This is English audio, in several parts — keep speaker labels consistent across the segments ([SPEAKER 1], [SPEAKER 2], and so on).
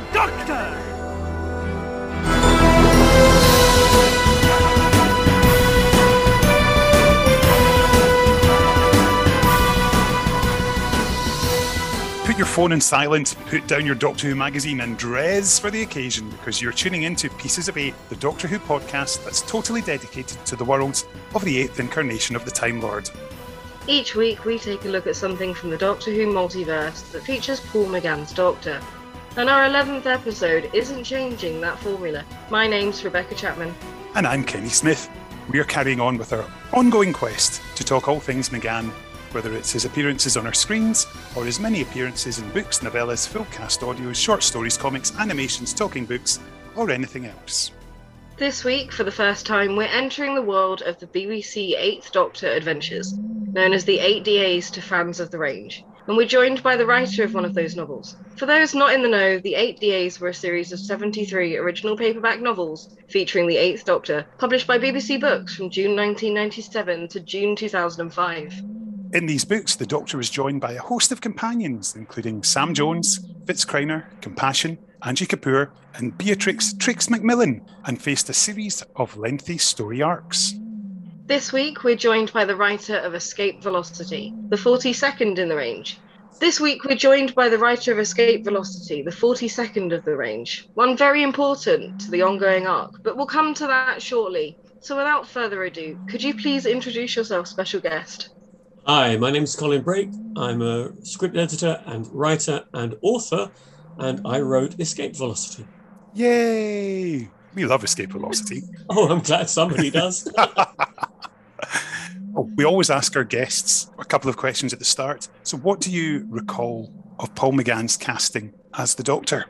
[SPEAKER 1] the Doctor!
[SPEAKER 2] Put your phone in silent, put down your Doctor Who magazine, and dress for the occasion because you're tuning into Pieces of Eight, the Doctor Who podcast that's totally dedicated to the world of the eighth incarnation of the Time Lord.
[SPEAKER 3] Each week, we take a look at something from the Doctor Who multiverse that features Paul McGann's Doctor. And our 11th episode isn't changing that formula. My name's Rebecca Chapman.
[SPEAKER 2] And I'm Kenny Smith. We are carrying on with our ongoing quest to talk all things McGann, whether it's his appearances on our screens or his many appearances in books, novellas, full cast audios, short stories, comics, animations, talking books, or anything else.
[SPEAKER 3] This week, for the first time, we're entering the world of the BBC Eighth Doctor adventures, known as the 8 DAs to fans of the range. And we're joined by the writer of one of those novels. For those not in the know, the 8 DAs were a series of 73 original paperback novels featuring the Eighth Doctor, published by BBC Books from June 1997 to June 2005.
[SPEAKER 2] In these books, the Doctor is joined by a host of companions, including Sam Jones, Fitz Kreiner, Compassion, Angie Kapoor, and Beatrix Trix Macmillan, and faced a series of lengthy story arcs.
[SPEAKER 3] This week, we're joined by the writer of Escape Velocity, the 42nd in the range. This week, we're joined by the writer of Escape Velocity, the 42nd of the range, one very important to the ongoing arc, but we'll come to that shortly. So, without further ado, could you please introduce yourself, special guest?
[SPEAKER 4] Hi, my name is Colin Brake. I'm a script editor and writer and author, and I wrote Escape Velocity.
[SPEAKER 2] Yay! We love Escape Velocity.
[SPEAKER 4] Oh, I'm glad somebody does.
[SPEAKER 2] Oh, we always ask our guests a couple of questions at the start. So, what do you recall of Paul McGann's casting as the Doctor?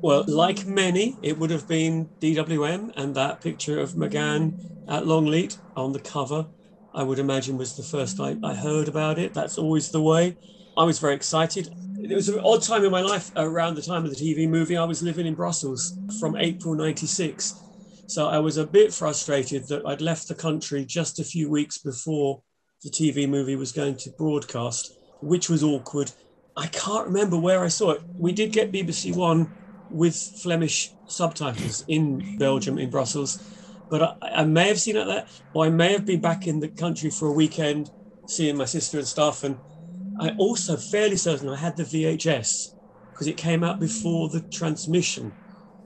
[SPEAKER 4] well, like many, it would have been DWM, and that picture of McGann at Longleat on the cover, I would imagine, was the first I, I heard about it. That's always the way. I was very excited. It was an odd time in my life around the time of the TV movie. I was living in Brussels from April 96. So I was a bit frustrated that I'd left the country just a few weeks before the TV movie was going to broadcast, which was awkward. I can't remember where I saw it. We did get BBC One with Flemish subtitles in Belgium, in Brussels, but I, I may have seen it there, or I may have been back in the country for a weekend seeing my sister and stuff. And I also fairly certain I had the VHS because it came out before the transmission.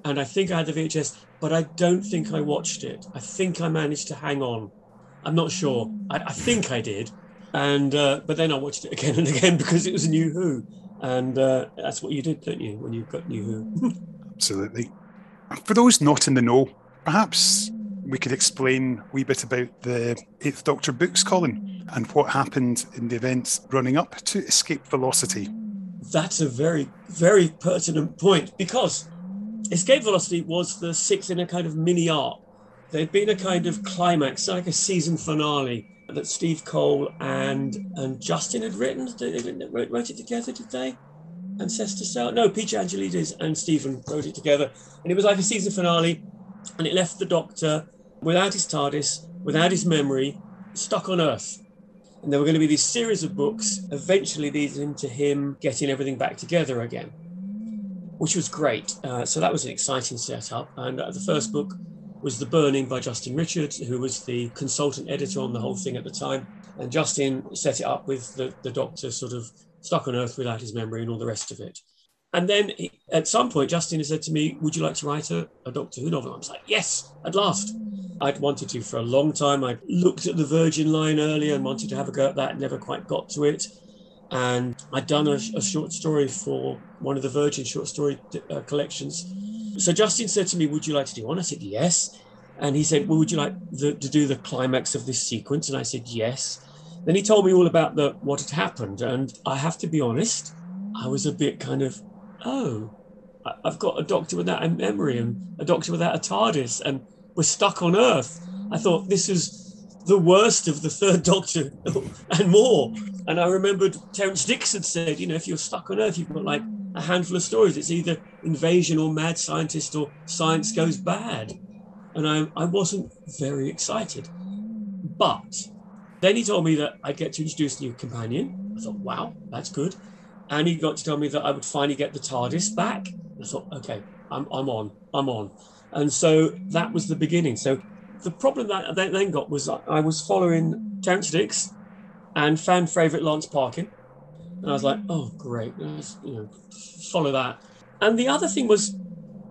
[SPEAKER 4] And I think I had the VHS, but I don't think I watched it. I think I managed to hang on. I'm not sure. I, I think I did. And uh, but then I watched it again and again because it was a New Who. And uh, that's what you did, don't you, when you got New Who?
[SPEAKER 2] Absolutely. For those not in the know, perhaps we could explain a wee bit about the Eighth Doctor books, Colin, and what happened in the events running up to Escape Velocity.
[SPEAKER 4] That's a very, very pertinent point because Escape Velocity was the sixth in a kind of mini arc. There'd been a kind of climax, like a season finale that Steve Cole and and Justin had written. They, wrote, wrote it together, did they? Sester Stout? No, Peter Anghelides and Stephen wrote it together. And it was like a season finale, and it left the Doctor without his TARDIS, without his memory, stuck on Earth. And there were going to be these series of books, eventually leading to him getting everything back together again, which was great. Uh, so that was an exciting setup. And uh, the first book was The Burning by Justin Richards, who was the consultant editor on the whole thing at the time. And Justin set it up with the, the Doctor sort of stuck on Earth without his memory and all the rest of it. And then he, at some point, Justin said to me, Would you like to write a, a Doctor Who novel? I was like, Yes, at last. I'd wanted to for a long time. I'd looked at the Virgin line earlier and wanted to have a go at that, never quite got to it. And I'd done a, a short story for one of the Virgin short story uh, collections. So Justin said to me, Would you like to do one? I said, Yes. And he said, Well, would you like the, to do the climax of this sequence? And I said, Yes. Then he told me all about the what had happened. And I have to be honest, I was a bit kind of, oh, I've got a doctor without a memory and a doctor without a TARDIS, and we're stuck on Earth. I thought this is the worst of the third Doctor and more. And I remembered Terrance Dicks had said, you know, if you're stuck on Earth, you've got like a handful of stories. It's either invasion or mad scientist or science goes bad. And I, I wasn't very excited. But then he told me that I'd get to introduce a new companion. I thought, wow, that's good. And he got to tell me that I would finally get the TARDIS back. I thought, okay, I'm, I'm on, I'm on. And so that was the beginning. So the problem that I then got was I was following Terrance Dicks and fan favorite Lance Parkin. And I was like, oh, great, let's, you know, follow that. And the other thing was,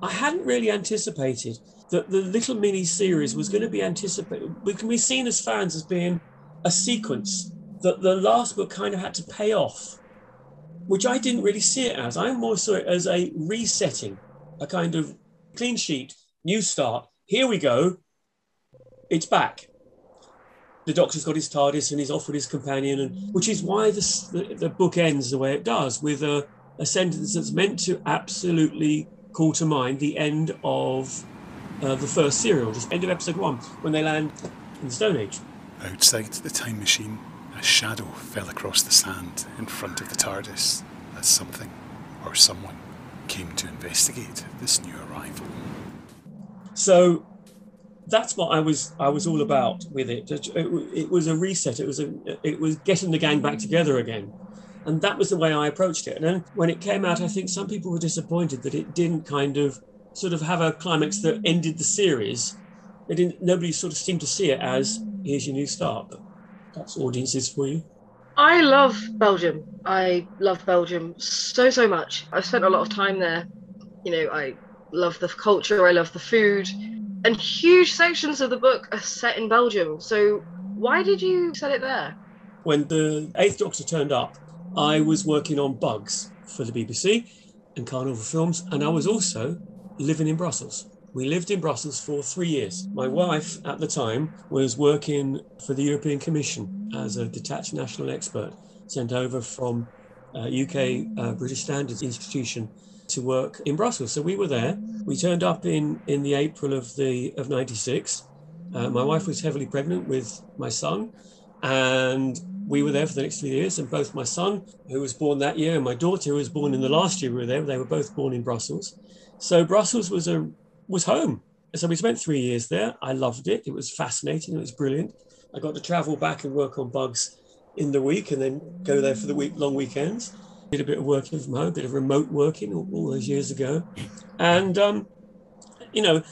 [SPEAKER 4] I hadn't really anticipated that the little mini series was going to be anticipated. We can be seen as fans as being a sequence that the last book kind of had to pay off, which I didn't really see it as. I more saw it as a resetting, a kind of clean sheet, new start. Here we go. It's back. The Doctor's got his TARDIS and he's off with his companion, and which is why this, the, the book ends the way it does with a, a sentence that's meant to absolutely call to mind the end of uh, the first serial, just end of episode one, when they land in the Stone Age.
[SPEAKER 2] Outside the time machine, a shadow fell across the sand in front of the TARDIS as something or someone came to investigate this new arrival.
[SPEAKER 4] So that's what I was I was all about with it. It, it was a reset. It was a it was getting the gang back together again, and that was the way I approached it. And then when it came out, I think some people were disappointed that it didn't kind of sort of have a climax that ended the series. They didn't. Nobody sort of seemed to see it as here's your new start. But that's audiences for you.
[SPEAKER 3] I love Belgium. I love Belgium so so much. I've spent a lot of time there. You know, I love the culture. I love the food, and huge sections of the book are set in Belgium. So why did you set it there?
[SPEAKER 4] When the Eighth Doctor turned up, I was working on Bugs for the BBC and Carnival Films, and I was also living in Brussels. We lived in Brussels for three years. My wife at the time was working for the European Commission as a detached national expert sent over from uh, UK uh, British Standards Institution to work in Brussels. So we were there. We turned up in, in the April of the of 96. Uh, my wife was heavily pregnant with my son, and we were there for the next three years. And both my son, who was born that year, and my daughter, who was born in the last year we were there, they were both born in Brussels. So Brussels was a was home. So we spent three years there. I loved it. It was fascinating. It was brilliant. I got to travel back and work on bugs in the week, and then go there for the week long weekends. Did a bit of working from home, a bit of remote working all, all those years ago, and um, you know,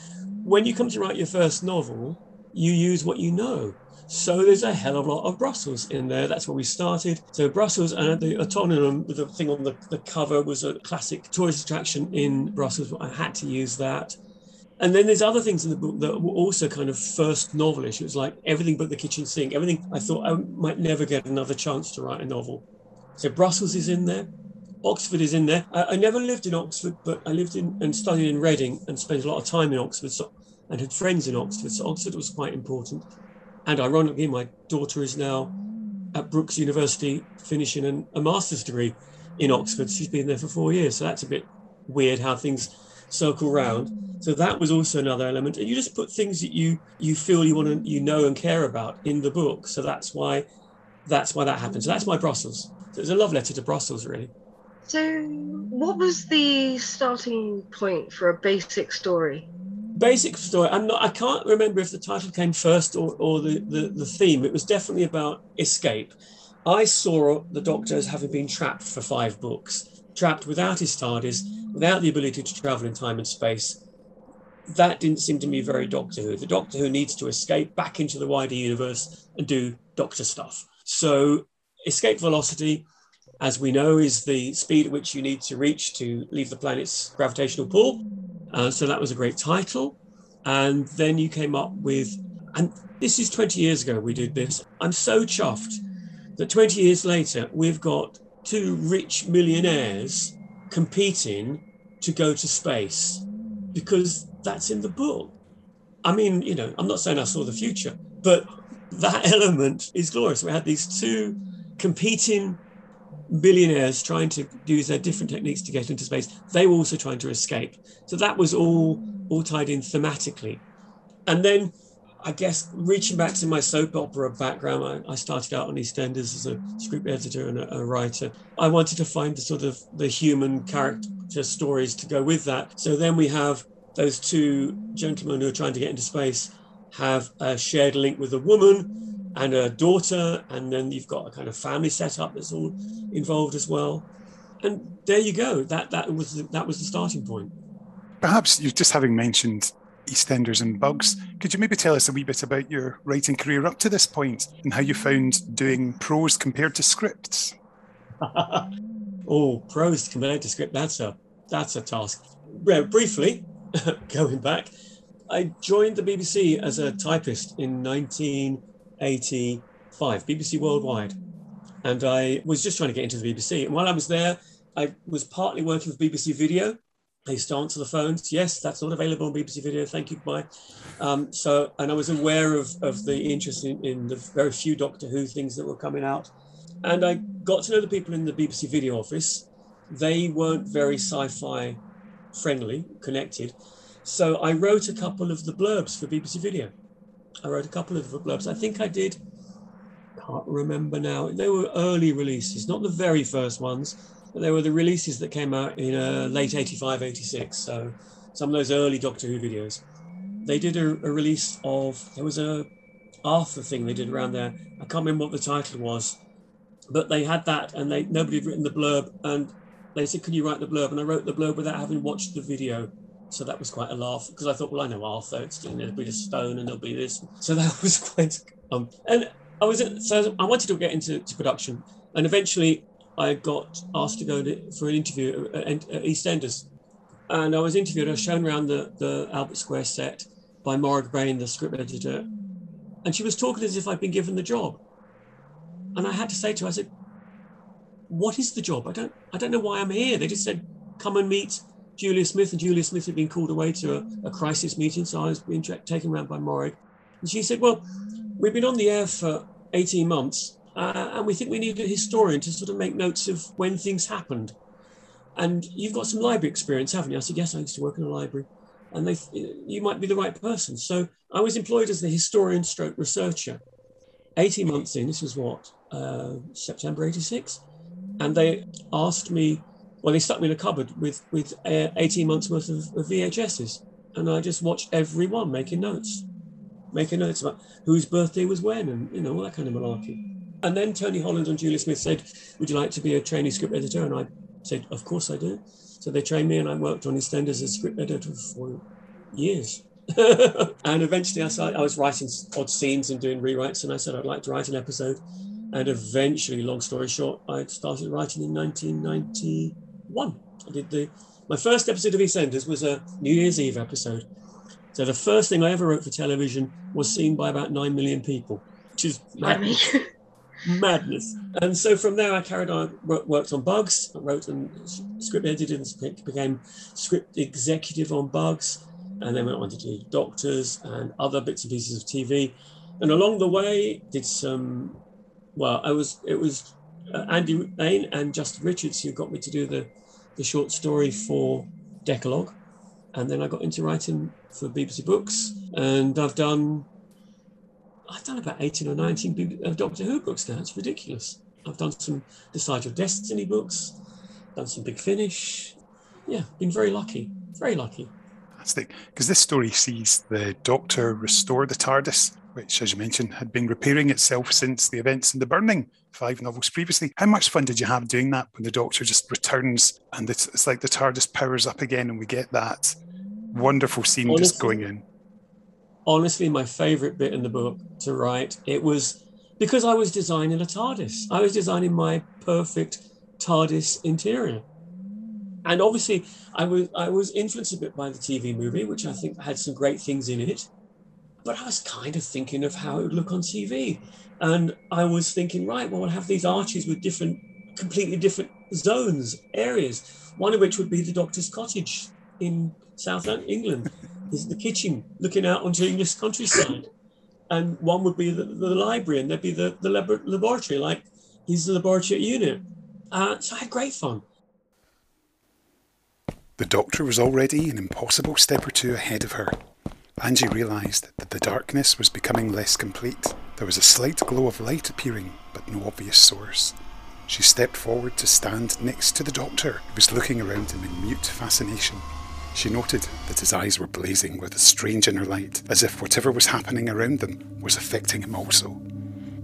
[SPEAKER 4] when you come to write your first novel, you use what you know. So there's a hell of a lot of Brussels in there. That's where we started. So Brussels and the Atomium, the thing on the, the cover was a classic tourist attraction in Brussels. I had to use that. And then there's other things in the book that were also kind of first novelish. It was like everything but the kitchen sink. Everything I thought I might never get another chance to write a novel. So Brussels is in there. Oxford is in there. I, I never lived in Oxford, but I lived in and studied in Reading and spent a lot of time in Oxford so, and had friends in Oxford. So Oxford was quite important. And ironically, my daughter is now at Brookes University finishing an, a master's degree in Oxford. She's been there for four years. So that's a bit weird how things circle round. So that was also another element. And you just put things that you you feel you want to you know and care about in the book. So that's why that's why that happened. So that's my Brussels. So was a love letter to Brussels, really.
[SPEAKER 3] So, what was the starting point for a basic story?
[SPEAKER 4] basic story. I'm not. I can't remember if the title came first or, or the, the, the theme. It was definitely about escape. I saw the Doctor as having been trapped for five books, trapped without his TARDIS, without the ability to travel in time and space. That didn't seem to me very Doctor Who. The Doctor Who needs to escape back into the wider universe and do Doctor stuff. So, escape velocity, as we know, is the speed at which you need to reach to leave the planet's gravitational pull. Uh, so that was a great title. And then you came up with, and this is 20 years ago we did this. I'm so chuffed that 20 years later we've got two rich millionaires competing to go to space because that's in the book. I mean, you know, I'm not saying I saw the future, but that element is glorious. We had these two competing billionaires trying to use their different techniques to get into space. They were also trying to escape. So that was all all tied in thematically. And then I guess reaching back to my soap opera background, I, I started out on EastEnders as a script editor and a, a, writer. I wanted to find the sort of the human character stories to go with that. So then we have those two gentlemen who are trying to get into space have a shared link with a woman and a daughter, and then you've got a kind of family setup that's all involved as well. and there you go. That that was the, that was the starting point.
[SPEAKER 2] Perhaps you just having mentioned EastEnders and Bugs, could you maybe tell us a wee bit about your writing career up to this point and how you found doing prose compared to scripts?
[SPEAKER 4] oh, prose compared to script, that's a that's a task. Briefly, going back, I joined the BBC as a typist in 1985, BBC Worldwide. And I was just trying to get into the BBC. And while I was there, I was partly working with BBC Video. I used to answer the phones. Yes, that's not available on BBC Video. Thank you. Bye. Um, so, and I was aware of, of the interest in, in the very few Doctor Who things that were coming out. And I got to know the people in the BBC Video office. They weren't very sci fi friendly, connected. So I wrote a couple of the blurbs for BBC Video. I wrote a couple of blurbs. I think I did, can't remember now. They were early releases, not the very first ones, but they were the releases that came out in uh, late 85, 86. So some of those early Doctor Who videos. They did a, a release of, there was a Arthur thing they did around there. I can't remember what the title was, but they had that and they nobody had written the blurb and they said, Can you write the blurb? And I wrote the blurb without having watched the video. So that was quite a laugh because I thought, well, I know Arthur. It's you know, there'll be the stone and there'll be this. So that was quite. Um, and I was so I wanted to get into production, and eventually I got asked to go to, for an interview at, at EastEnders, and I was interviewed. I was shown around the the Albert Square set by Morag Bain, the script editor, and she was talking as if I'd been given the job. And I had to say to her, I said, "What is the job? I don't I don't know why I'm here." They just said, "Come and meet." Julia Smith, and Julia Smith had been called away to a, a crisis meeting, so I was being taken around by Morag. And she said, Well, we've been on the air for 18 months, uh, and we think we need a historian to sort of make notes of when things happened. And you've got some library experience, haven't you? I said, Yes, I used to work in a library. And they, you might be the right person. So I was employed as the historian stroke researcher. 18 months in, this was what, uh, September 86? And they asked me well, they stuck me in a cupboard with with uh, 18 months worth of, of, VHSs, and I just watched every one, making notes, making notes about whose birthday was when, and you know all that kind of malarkey. And then Tony Holland and Julia Smith said, "Would you like to be a trainee script editor?" And I said, "Of course I do." So they trained me, and I worked on EastEnders as a script editor for years. and eventually, I started, I was writing odd scenes and doing rewrites, and I said I'd like to write an episode. And eventually, long story short, I started writing in 1990 one. I did the my first episode of EastEnders was a New Year's Eve episode. So the first thing I ever wrote for television was seen by about nine million people, which is madness. madness. And so from there, I carried on, worked on Bugs, I wrote and script edited and became script executive on Bugs, and then went on to do Doctors and other bits and pieces of TV. And along the way, did some. Well, I was it was uh, Andy Bain and Justin Richards who got me to do the the short story for Decalogue. And then I got into writing for BBC Books. And I've done, I've done about 18 or 19 of Doctor Who books now. It's ridiculous. I've done some Decide Your Destiny books, done some Big Finish. Yeah, been very lucky, very lucky.
[SPEAKER 2] Fantastic. Because this story sees the Doctor restore the TARDIS, which, as you mentioned, had been repairing itself since the events in the burning five novels previously. How much fun did you have doing that when the Doctor just returns and it's, it's like the TARDIS powers up again and we get that wonderful scene honestly, just going in?
[SPEAKER 4] Honestly, my favorite bit in the book to write, it was because I was designing a TARDIS. I was designing my perfect TARDIS interior. And obviously, I was I was influenced a bit by the TV movie, which I think had some great things in it. But I was kind of thinking of how it would look on TV. And I was thinking, right, well, we'll have these arches with different, completely different zones, areas, one of which would be the doctor's cottage in South England, is the kitchen looking out onto English countryside. And one would be the, the library, and there'd be the, the lab- laboratory, like he's the laboratory unit. Uh, so I had great fun.
[SPEAKER 2] The doctor was already an impossible step or two ahead of her. Angie realised that the darkness was becoming less complete. There was a slight glow of light appearing, but no obvious source. She stepped forward to stand next to the doctor, who was looking around him in mute fascination. She noted that his eyes were blazing with a strange inner light, as if whatever was happening around them was affecting him also.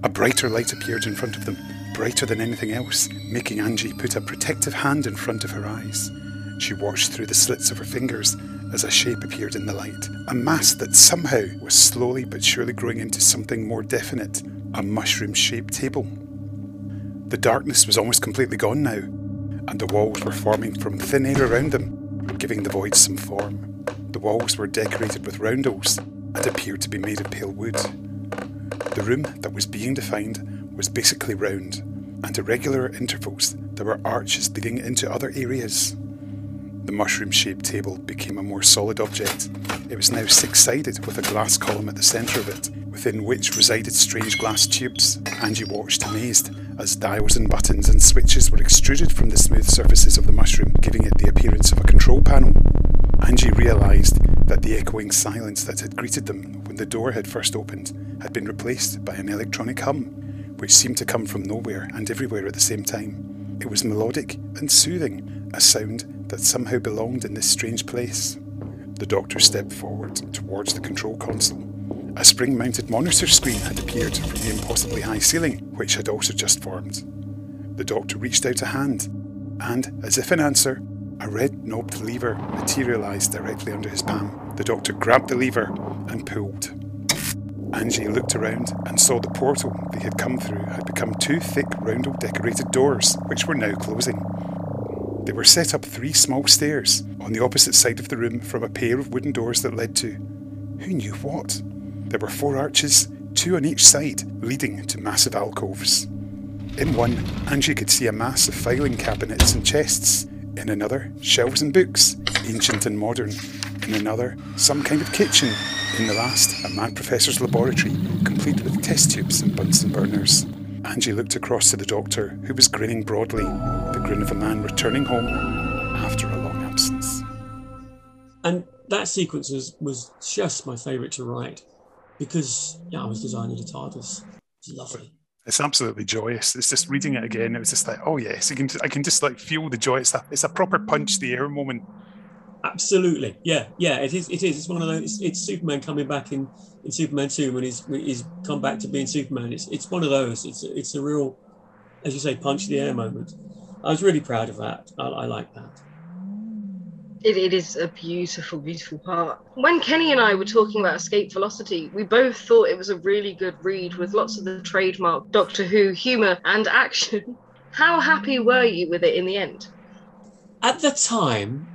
[SPEAKER 2] A brighter light appeared in front of them, brighter than anything else, making Angie put a protective hand in front of her eyes. She watched through the slits of her fingers as a shape appeared in the light, a mass that somehow was slowly but surely growing into something more definite a mushroom shaped table. The darkness was almost completely gone now, and the walls were forming from thin air around them, giving the void some form. The walls were decorated with roundels and appeared to be made of pale wood. The room that was being defined was basically round, and at regular intervals there were arches leading into other areas. The mushroom shaped table became a more solid object. It was now six sided with a glass column at the centre of it, within which resided strange glass tubes. Angie watched amazed as dials and buttons and switches were extruded from the smooth surfaces of the mushroom, giving it the appearance of a control panel. Angie realised that the echoing silence that had greeted them when the door had first opened had been replaced by an electronic hum, which seemed to come from nowhere and everywhere at the same time. It was melodic and soothing, a sound that somehow belonged in this strange place. The doctor stepped forward towards the control console. A spring mounted monitor screen had appeared from the impossibly high ceiling, which had also just formed. The doctor reached out a hand, and, as if in answer, a red knobbed lever materialised directly under his palm. The doctor grabbed the lever and pulled. Angie looked around and saw the portal they had come through had become two thick, roundel decorated doors, which were now closing. They were set up three small stairs on the opposite side of the room from a pair of wooden doors that led to who knew what? There were four arches, two on each side, leading to massive alcoves. In one, Angie could see a mass of filing cabinets and chests. In another, shelves and books, ancient and modern. In another, some kind of kitchen. In the last, a mad professor's laboratory, complete with test tubes and Bunsen burners. Angie looked across to the doctor, who was grinning broadly, the grin of a man returning home after a long absence.
[SPEAKER 4] And that sequence was, was just my favourite to write because yeah, I was designing the TARDIS. It's lovely.
[SPEAKER 2] It's absolutely joyous. It's just reading it again. It was just like, oh yes, I can. I can just like feel the joy. It's a, it's a proper punch the air moment.
[SPEAKER 4] Absolutely, yeah, yeah. It is. It is. It's one of those. It's, it's Superman coming back in in Superman two when he's he's come back to being Superman. It's it's one of those. It's it's a real, as you say, punch the air moment. I was really proud of that. I, I like that.
[SPEAKER 3] It, it is a beautiful, beautiful part. When Kenny and I were talking about Escape Velocity, we both thought it was a really good read with lots of the trademark Doctor Who humour and action. How happy were you with it in the end?
[SPEAKER 4] At the time,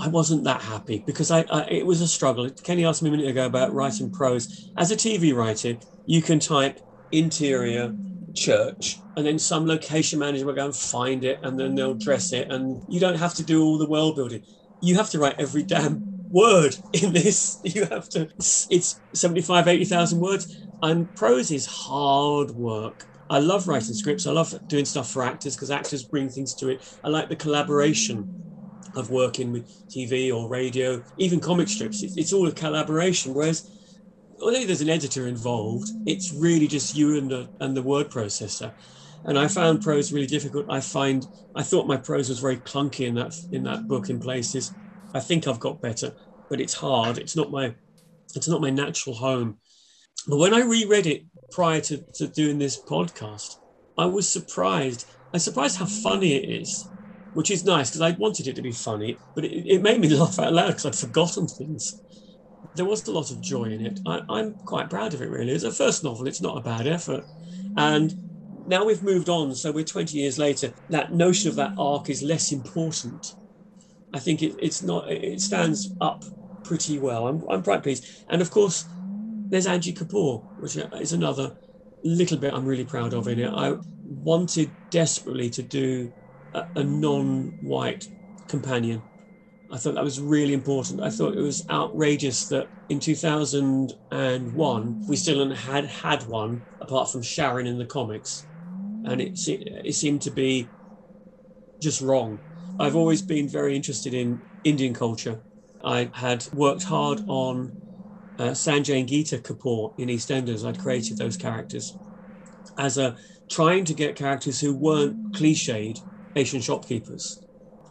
[SPEAKER 4] I wasn't that happy because I, I, it was a struggle. Kenny asked me a minute ago about writing prose. As a TV writer, you can type interior church and then some location manager will go and find it and then they'll dress it and you don't have to do all the world building. You have to write every damn word in this. You have to it's 75 80,000 words and prose is hard work. I love writing scripts. I love doing stuff for actors because actors bring things to it. I like the collaboration of working with TV or radio, even comic strips. It's, it's all a collaboration. Whereas, although there's an editor involved, it's really just you and the and the word processor. And I found prose really difficult. I find I thought my prose was very clunky in that in that book in places. I think I've got better, but it's hard. It's not my it's not my natural home. But when I reread it prior to, to doing this podcast, I was surprised. I was surprised how funny it is which is nice because I wanted it to be funny, but it, it made me laugh out loud because I'd forgotten things. There was a lot of joy in it. I, I'm quite proud of it, really. As a first novel, it's not a bad effort. And now we've moved on, so we're 20 years later. That notion of that arc is less important. I think it, it's not, it stands up pretty well. I'm, I'm quite pleased. And of course, there's Angie Kapoor, which is another little bit I'm really proud of in it. I wanted desperately to do a, a non-white companion. I thought that was really important. I thought it was outrageous that in 2001 we still had had one apart from Sharon in the comics, and it it seemed to be just wrong. I've always been very interested in Indian culture. I had worked hard on uh, Sanjay and Gita Kapoor in EastEnders. I'd created those characters as a trying to get characters who weren't cliched Asian shopkeepers.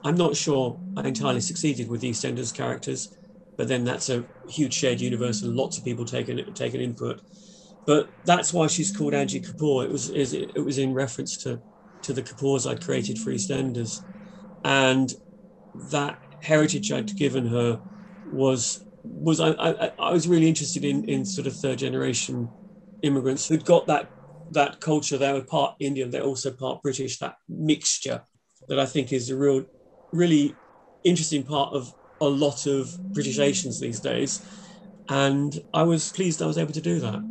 [SPEAKER 4] I'm not sure I entirely succeeded with EastEnders characters, but then that's a huge shared universe and lots of people taking taking input. But that's why she's called Angie Kapoor. It was it was in reference to to the Kapoors I'd created for EastEnders, and that heritage I'd given her was was I, I, I was really interested in in sort of third generation immigrants who'd got that that culture. They were part Indian, they're also part British. That mixture that I think is a real, really interesting part of a lot of British Asians these days. And I was pleased I was able to do that.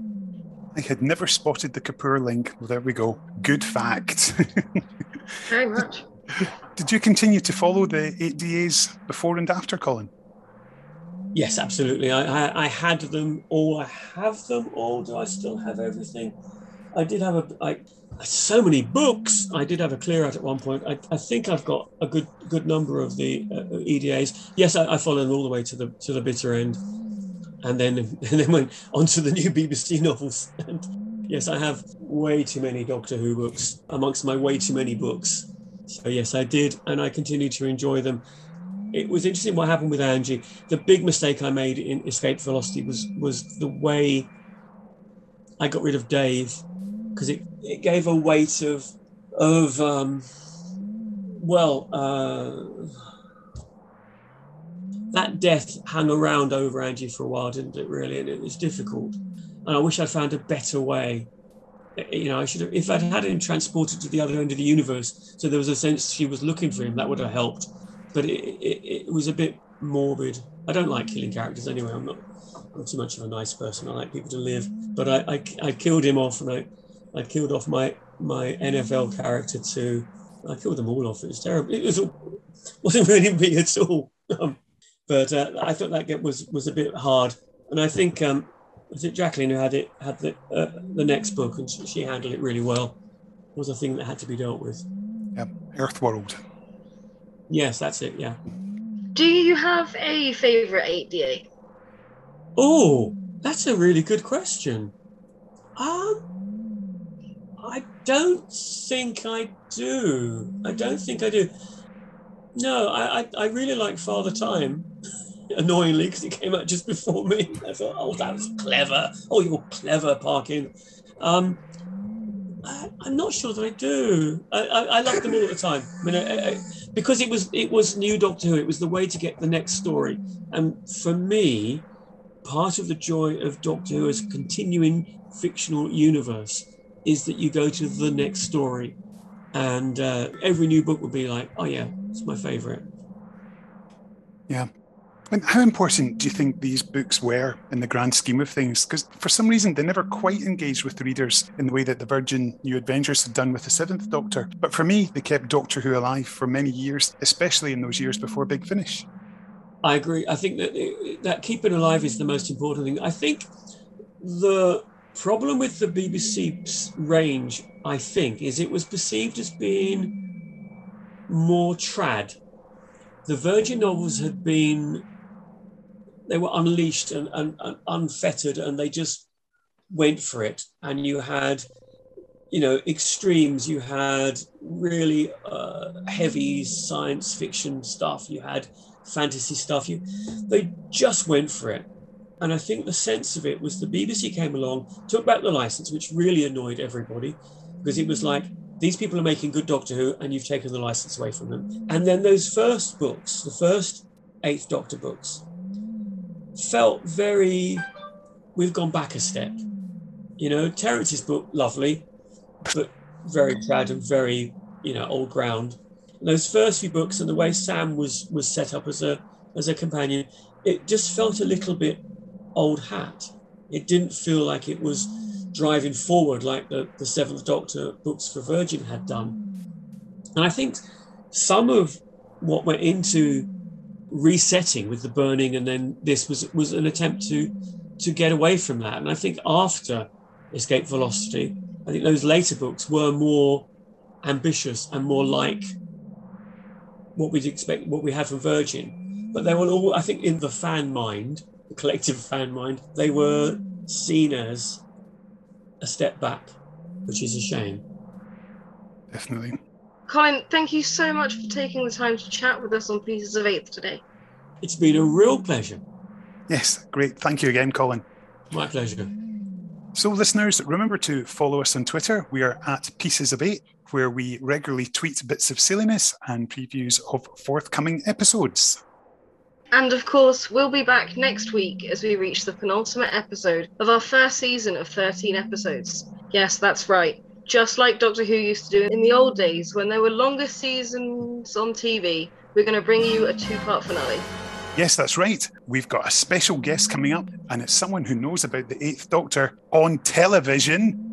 [SPEAKER 2] I had never spotted the Kapoor link. Well, there we go. Good fact.
[SPEAKER 3] Very much.
[SPEAKER 2] Did you continue to follow the 8DAs before and after, Colin?
[SPEAKER 4] Yes, absolutely. I, I, I, had them all. I have them all. Do I still have everything? I did have a I, so many books. I did have a clear out at one point. I, I think I've got a good good number of the uh, EDAs. Yes, I, I followed them all the way to the to the bitter end, and then and then went on to the new BBC novels. And yes, I have way too many Doctor Who books amongst my way too many books. So yes, I did, and I continue to enjoy them. It was interesting what happened with Angie. The big mistake I made in Escape Velocity was was the way I got rid of Dave because it, it gave a weight of of um, well uh, that death hung around over Angie for a while, didn't it? Really, and it was difficult. And I wish I'd found a better way you know, I should have, if I'd had him transported to the other end of the universe, so there was a sense she was looking for him, that would have helped. But it, it, it was a bit morbid. I don't like killing characters anyway. I'm not, I'm too much of a nice person. I like people to live. But I, I, I killed him off and I, I killed off my, my NFL character too. I killed them all off. It was terrible. It was, wasn't really me at all. Um, but uh, I thought that was, was a bit hard. And I think um, was it Jacqueline who had it had the uh, the next book and she, she, handled it really well. It was a thing that had to be dealt with.
[SPEAKER 2] Yeah, Earthworld.
[SPEAKER 4] Yes, that's it. Yeah.
[SPEAKER 3] Do you have a favorite 8DA?
[SPEAKER 4] Oh, that's a really good question. Um, I don't think I do. I don't think I do. No, I I, I really like Father Time. annoyingly because it came out just before me. I thought, oh, that was clever. Oh, you're clever, Parkin. Um, I, am not sure that I do. I, I, I, love them all at the time. I mean, I, because it was it was new Doctor Who. It was the way to get the next story. And for me, part of the joy of Doctor Who as continuing fictional universe is that you go to the next story, and uh, every new book would be like, oh yeah, it's my favorite.
[SPEAKER 2] Yeah, and how important do you think these books were in the grand scheme of things? Because for some reason they never quite engaged with the readers in the way that the Virgin New Adventures had done with the Seventh Doctor. But for me, they kept Doctor Who alive for many years, especially in those years before Big Finish.
[SPEAKER 4] I agree. I think that that keeping alive is the most important thing. I think the problem with the BBC range, I think, is it was perceived as being more trad. The Virgin novels had been they were unleashed and, and, and unfettered, and they just went for it. And you had, you know, extremes. You had really uh, heavy science fiction stuff. You had fantasy stuff. You, they just went for it. And I think the sense of it was the BBC came along, took back the license, which really annoyed everybody because it was like, these people are making good Doctor Who and you've taken the license away from them. And then those first books, the first Eighth Doctor books, felt very, we've gone back a step. You know, Terence's book, lovely, but very proud and very, you know, old ground. Those first few books and the way Sam was was set up as a as a companion, it just felt a little bit old hat. It didn't feel like it was driving forward like the, the Seventh Doctor books for Virgin had done. And I think some of what went into resetting with the burning, and then this was was an attempt to to get away from that. And I think after Escape Velocity, I think those later books were more ambitious and more like what we'd expect, what we had from Virgin. But they were all, I think, in the fan mind, the collective fan mind, they were seen as a step back, which is a shame.
[SPEAKER 2] Definitely.
[SPEAKER 3] Colin, thank you so much for taking the time to chat with us on Pieces of Eighth today.
[SPEAKER 4] It's been a real pleasure.
[SPEAKER 2] Yes, great. Thank you again, Colin.
[SPEAKER 4] My pleasure.
[SPEAKER 2] So, listeners, remember to follow us on Twitter. We are at Pieces of Eight, where we regularly tweet bits of silliness and previews of forthcoming episodes.
[SPEAKER 3] And of course, we'll be back next week as we reach the penultimate episode of our first season of 13 episodes. Yes, that's right. Just like Doctor Who used to do in the old days when there were longer seasons on TV, we're going to bring you a two part finale.
[SPEAKER 2] Yes, that's right. We've got a special guest coming up, and it's someone who knows about the Eighth Doctor on television.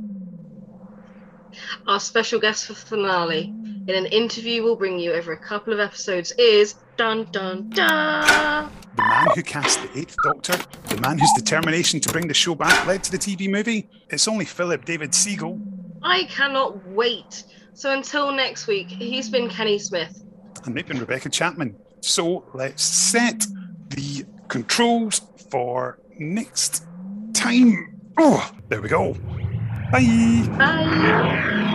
[SPEAKER 3] Our special guest for finale, mm. in an interview we'll bring you over a couple of episodes, is dun dun dun.
[SPEAKER 2] The man who cast the Eighth Doctor, the man whose determination to bring the show back led to the TV movie. It's only Philip David Segal.
[SPEAKER 3] I cannot wait. So until next week, he's been Kenny Smith.
[SPEAKER 2] And they've been Rebecca Chapman. So let's set the controls for next time. Oh, there we go. Bye.
[SPEAKER 3] Bye.